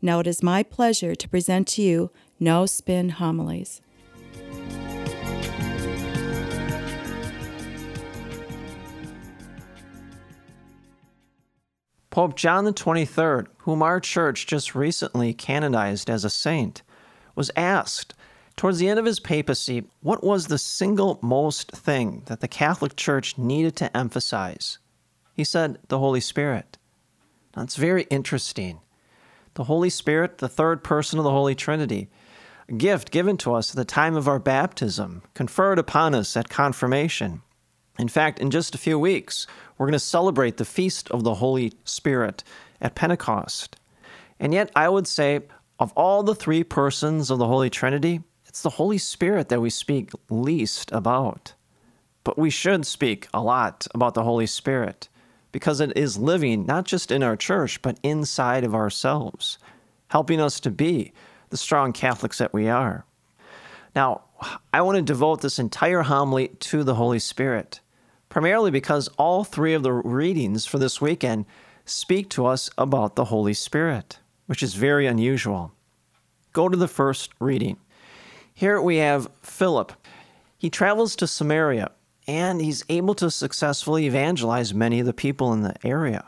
Now it is my pleasure to present to you No Spin Homilies. Pope John XXIII, whom our church just recently canonized as a saint, was asked towards the end of his papacy what was the single most thing that the Catholic Church needed to emphasize. He said, the Holy Spirit. Now, it's very interesting. The Holy Spirit, the third person of the Holy Trinity, a gift given to us at the time of our baptism, conferred upon us at confirmation. In fact, in just a few weeks, we're going to celebrate the feast of the Holy Spirit at Pentecost. And yet, I would say, of all the three persons of the Holy Trinity, it's the Holy Spirit that we speak least about. But we should speak a lot about the Holy Spirit because it is living not just in our church, but inside of ourselves, helping us to be the strong Catholics that we are. Now, I want to devote this entire homily to the Holy Spirit primarily because all three of the readings for this weekend speak to us about the Holy Spirit, which is very unusual. Go to the first reading. Here we have Philip. He travels to Samaria and he's able to successfully evangelize many of the people in the area.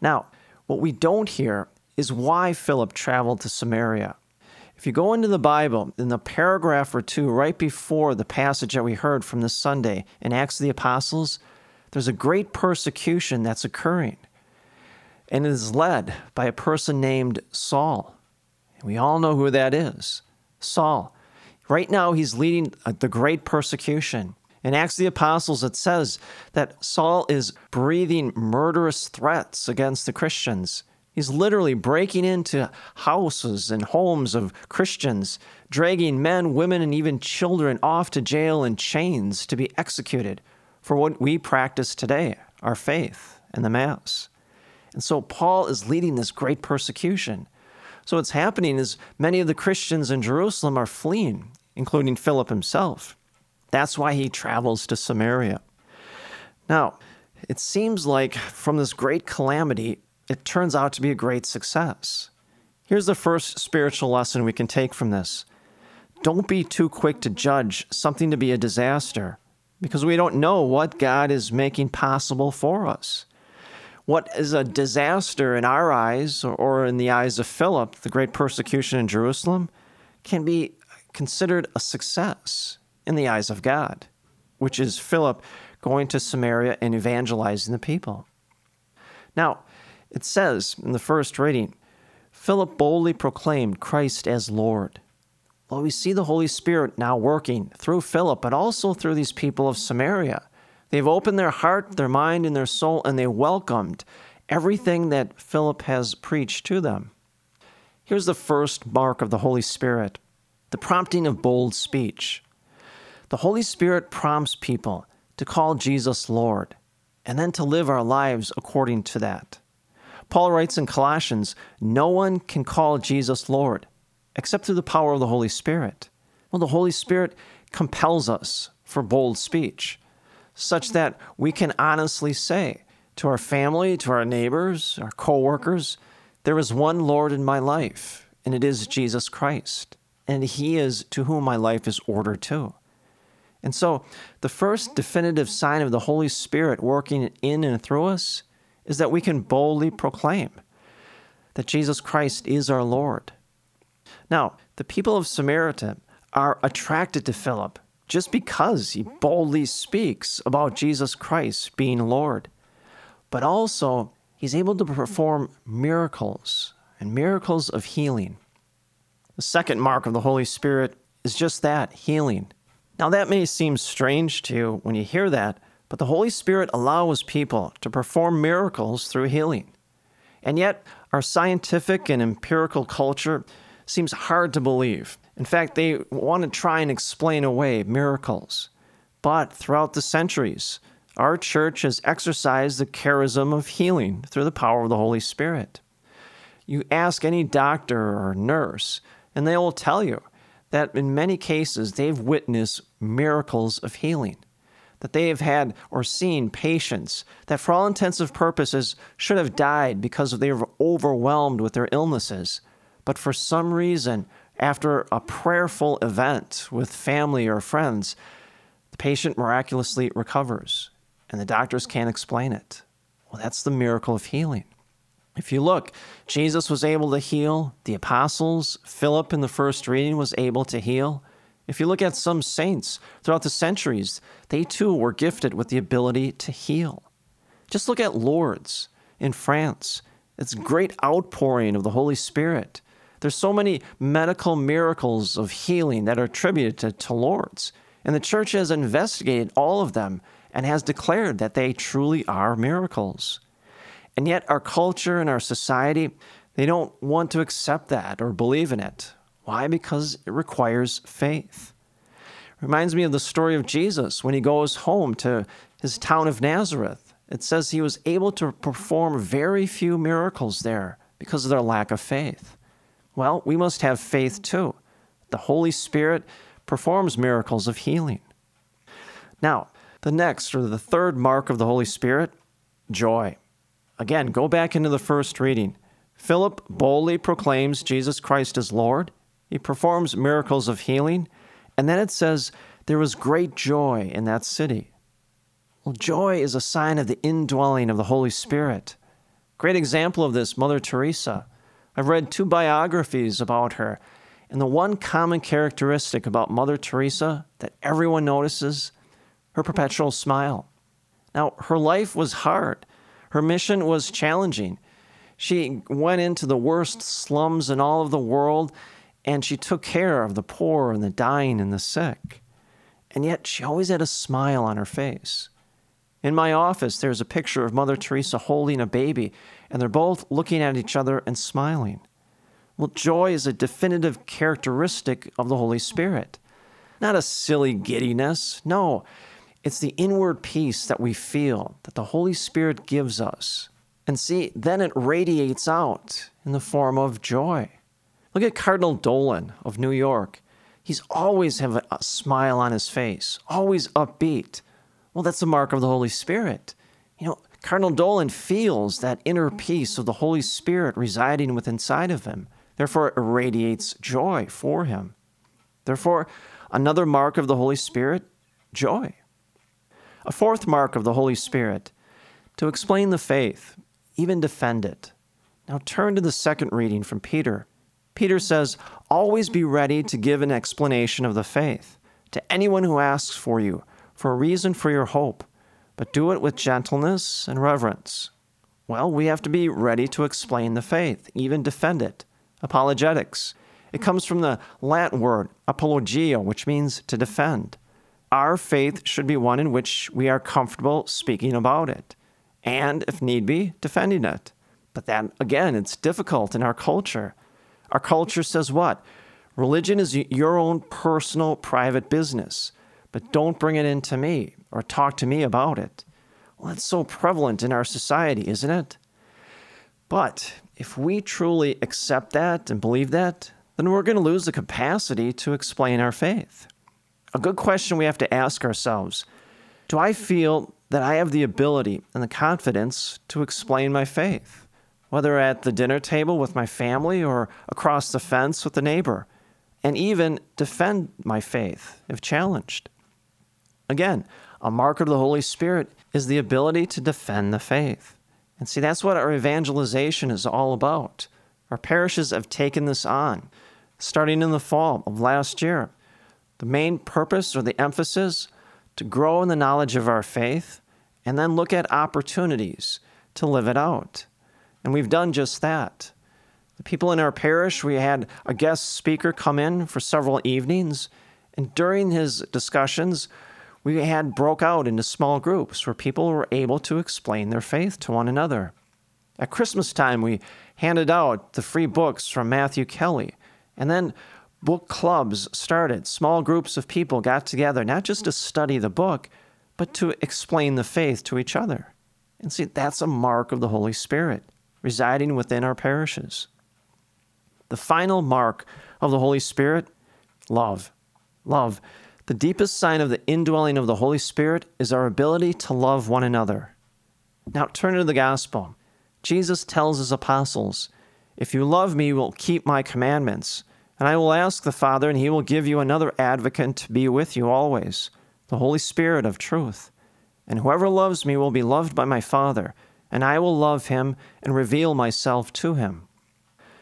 Now, what we don't hear is why Philip traveled to Samaria. If you go into the Bible, in the paragraph or two right before the passage that we heard from this Sunday in Acts of the Apostles, there's a great persecution that's occurring. And it is led by a person named Saul. And we all know who that is Saul. Right now, he's leading uh, the great persecution. In Acts of the Apostles, it says that Saul is breathing murderous threats against the Christians. He's literally breaking into houses and homes of Christians, dragging men, women, and even children off to jail in chains to be executed for what we practice today our faith and the Mass. And so Paul is leading this great persecution. So what's happening is many of the Christians in Jerusalem are fleeing, including Philip himself. That's why he travels to Samaria. Now, it seems like from this great calamity, it turns out to be a great success. Here's the first spiritual lesson we can take from this don't be too quick to judge something to be a disaster because we don't know what God is making possible for us. What is a disaster in our eyes or in the eyes of Philip, the great persecution in Jerusalem, can be considered a success in the eyes of God, which is Philip going to Samaria and evangelizing the people. Now, it says in the first reading Philip boldly proclaimed Christ as Lord. Well, we see the Holy Spirit now working through Philip, but also through these people of Samaria. They've opened their heart, their mind, and their soul, and they welcomed everything that Philip has preached to them. Here's the first mark of the Holy Spirit the prompting of bold speech. The Holy Spirit prompts people to call Jesus Lord and then to live our lives according to that. Paul writes in Colossians, No one can call Jesus Lord except through the power of the Holy Spirit. Well, the Holy Spirit compels us for bold speech, such that we can honestly say to our family, to our neighbors, our coworkers, there is one Lord in my life, and it is Jesus Christ, and He is to whom my life is ordered to. And so, the first definitive sign of the Holy Spirit working in and through us is that we can boldly proclaim that Jesus Christ is our Lord. Now, the people of Samaria are attracted to Philip just because he boldly speaks about Jesus Christ being Lord. But also, he's able to perform miracles and miracles of healing. The second mark of the Holy Spirit is just that healing. Now, that may seem strange to you when you hear that, but the Holy Spirit allows people to perform miracles through healing. And yet, our scientific and empirical culture seems hard to believe. In fact, they want to try and explain away miracles. But throughout the centuries, our church has exercised the charism of healing through the power of the Holy Spirit. You ask any doctor or nurse, and they will tell you that in many cases they've witnessed miracles of healing, that they have had or seen patients that, for all intents and purposes, should have died because they were overwhelmed with their illnesses. But for some reason, after a prayerful event with family or friends, the patient miraculously recovers and the doctors can't explain it. Well, that's the miracle of healing. If you look, Jesus was able to heal, the apostles, Philip in the first reading was able to heal. If you look at some saints throughout the centuries, they too were gifted with the ability to heal. Just look at Lourdes in France. It's great outpouring of the Holy Spirit. There's so many medical miracles of healing that are attributed to, to Lourdes. And the church has investigated all of them and has declared that they truly are miracles. And yet, our culture and our society, they don't want to accept that or believe in it. Why? Because it requires faith. Reminds me of the story of Jesus when he goes home to his town of Nazareth. It says he was able to perform very few miracles there because of their lack of faith. Well, we must have faith too. The Holy Spirit performs miracles of healing. Now, the next, or the third mark of the Holy Spirit, joy. Again, go back into the first reading. Philip boldly proclaims Jesus Christ as Lord. He performs miracles of healing. And then it says, there was great joy in that city. Well, joy is a sign of the indwelling of the Holy Spirit. Great example of this, Mother Teresa. I've read two biographies about her, and the one common characteristic about Mother Teresa that everyone notices her perpetual smile. Now, her life was hard, her mission was challenging. She went into the worst slums in all of the world and she took care of the poor and the dying and the sick. And yet she always had a smile on her face. In my office, there's a picture of Mother Teresa holding a baby, and they're both looking at each other and smiling. Well, joy is a definitive characteristic of the Holy Spirit. Not a silly giddiness. No, it's the inward peace that we feel that the Holy Spirit gives us. And see, then it radiates out in the form of joy. Look at Cardinal Dolan of New York. He's always have a smile on his face, always upbeat. Well, that's the mark of the Holy Spirit. You know, Cardinal Dolan feels that inner peace of the Holy Spirit residing within inside of him. Therefore, it radiates joy for him. Therefore, another mark of the Holy Spirit, joy. A fourth mark of the Holy Spirit to explain the faith, even defend it. Now turn to the second reading from Peter. Peter says, Always be ready to give an explanation of the faith to anyone who asks for you for a reason for your hope, but do it with gentleness and reverence. Well, we have to be ready to explain the faith, even defend it. Apologetics. It comes from the Latin word apologia, which means to defend. Our faith should be one in which we are comfortable speaking about it and, if need be, defending it. But that, again, it's difficult in our culture. Our culture says what? Religion is your own personal, private business, but don't bring it into me or talk to me about it. Well, that's so prevalent in our society, isn't it? But if we truly accept that and believe that, then we're going to lose the capacity to explain our faith a good question we have to ask ourselves Do I feel that I have the ability and the confidence to explain my faith, whether at the dinner table with my family or across the fence with a neighbor, and even defend my faith if challenged? Again, a mark of the Holy Spirit is the ability to defend the faith. And see, that's what our evangelization is all about. Our parishes have taken this on, starting in the fall of last year. The main purpose or the emphasis to grow in the knowledge of our faith and then look at opportunities to live it out. And we've done just that. The people in our parish, we had a guest speaker come in for several evenings, and during his discussions, we had broke out into small groups where people were able to explain their faith to one another. At Christmas time, we handed out the free books from Matthew Kelly And then book clubs started. Small groups of people got together, not just to study the book, but to explain the faith to each other. And see, that's a mark of the Holy Spirit residing within our parishes. The final mark of the Holy Spirit love. Love. The deepest sign of the indwelling of the Holy Spirit is our ability to love one another. Now turn to the gospel. Jesus tells his apostles, If you love me, you will keep my commandments. And I will ask the Father, and he will give you another advocate to be with you always, the Holy Spirit of truth. And whoever loves me will be loved by my Father, and I will love him and reveal myself to him.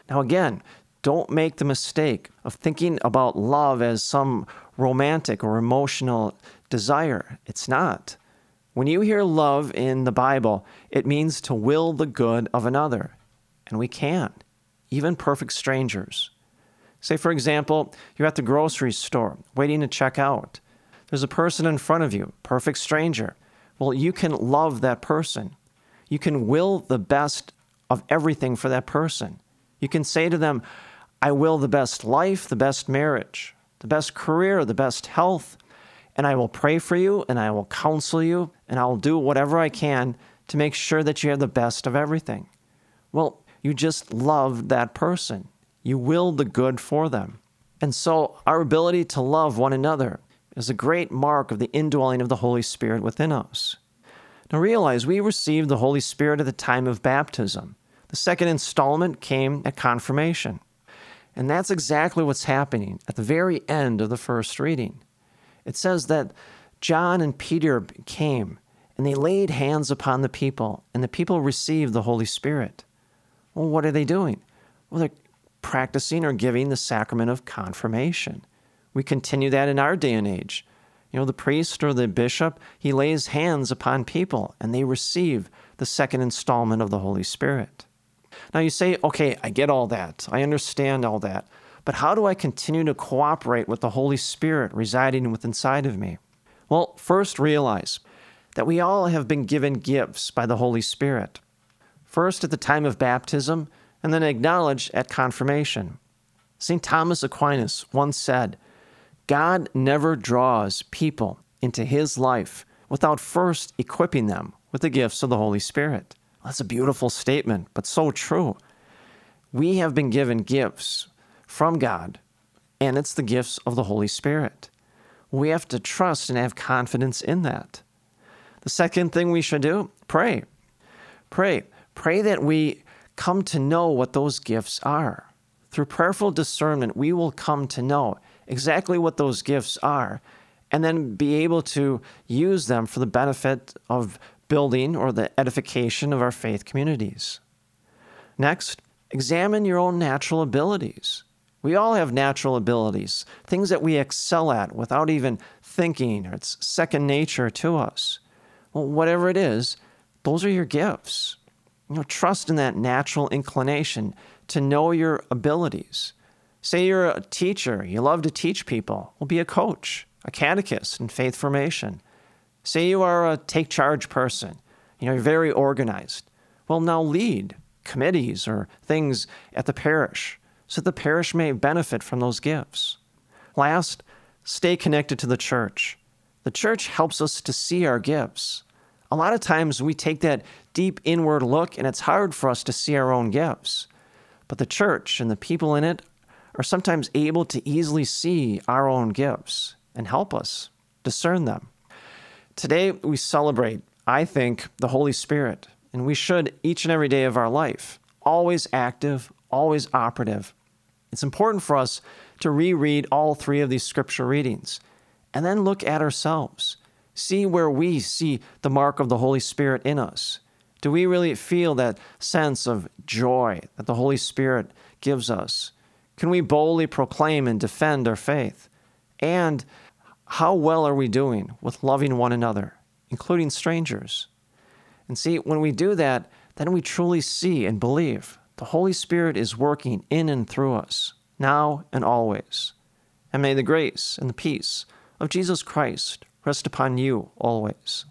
Now, again, don't make the mistake of thinking about love as some romantic or emotional desire. It's not. When you hear love in the Bible, it means to will the good of another. And we can, even perfect strangers. Say, for example, you're at the grocery store waiting to check out. There's a person in front of you, perfect stranger. Well, you can love that person. You can will the best of everything for that person. You can say to them, I will the best life, the best marriage, the best career, the best health, and I will pray for you and I will counsel you and I will do whatever I can to make sure that you have the best of everything. Well, you just love that person. You will the good for them. And so, our ability to love one another is a great mark of the indwelling of the Holy Spirit within us. Now, realize we received the Holy Spirit at the time of baptism. The second installment came at confirmation. And that's exactly what's happening at the very end of the first reading. It says that John and Peter came and they laid hands upon the people, and the people received the Holy Spirit. Well, what are they doing? Well, they're practicing or giving the sacrament of confirmation. We continue that in our day and age. You know, the priest or the bishop, he lays hands upon people and they receive the second installment of the Holy Spirit. Now you say, okay, I get all that. I understand all that. But how do I continue to cooperate with the Holy Spirit residing within inside of me? Well, first realize that we all have been given gifts by the Holy Spirit. First at the time of baptism, and then acknowledged at confirmation. St. Thomas Aquinas once said, God never draws people into his life without first equipping them with the gifts of the Holy Spirit. That's a beautiful statement, but so true. We have been given gifts from God, and it's the gifts of the Holy Spirit. We have to trust and have confidence in that. The second thing we should do pray. Pray. Pray that we come to know what those gifts are. Through prayerful discernment, we will come to know exactly what those gifts are and then be able to use them for the benefit of building or the edification of our faith communities. Next, examine your own natural abilities. We all have natural abilities, things that we excel at without even thinking, or it's second nature to us. Well, whatever it is, those are your gifts. You know, trust in that natural inclination to know your abilities. Say you're a teacher, you love to teach people. Well, be a coach, a catechist in faith formation. Say you are a take charge person, you know, you're very organized. Well, now lead committees or things at the parish so the parish may benefit from those gifts. Last, stay connected to the church. The church helps us to see our gifts. A lot of times we take that deep inward look and it's hard for us to see our own gifts. But the church and the people in it are sometimes able to easily see our own gifts and help us discern them. Today we celebrate, I think, the Holy Spirit, and we should each and every day of our life, always active, always operative, it's important for us to reread all three of these scripture readings and then look at ourselves. See where we see the mark of the Holy Spirit in us. Do we really feel that sense of joy that the Holy Spirit gives us? Can we boldly proclaim and defend our faith? And how well are we doing with loving one another, including strangers? And see, when we do that, then we truly see and believe the Holy Spirit is working in and through us, now and always. And may the grace and the peace of Jesus Christ rest upon you always.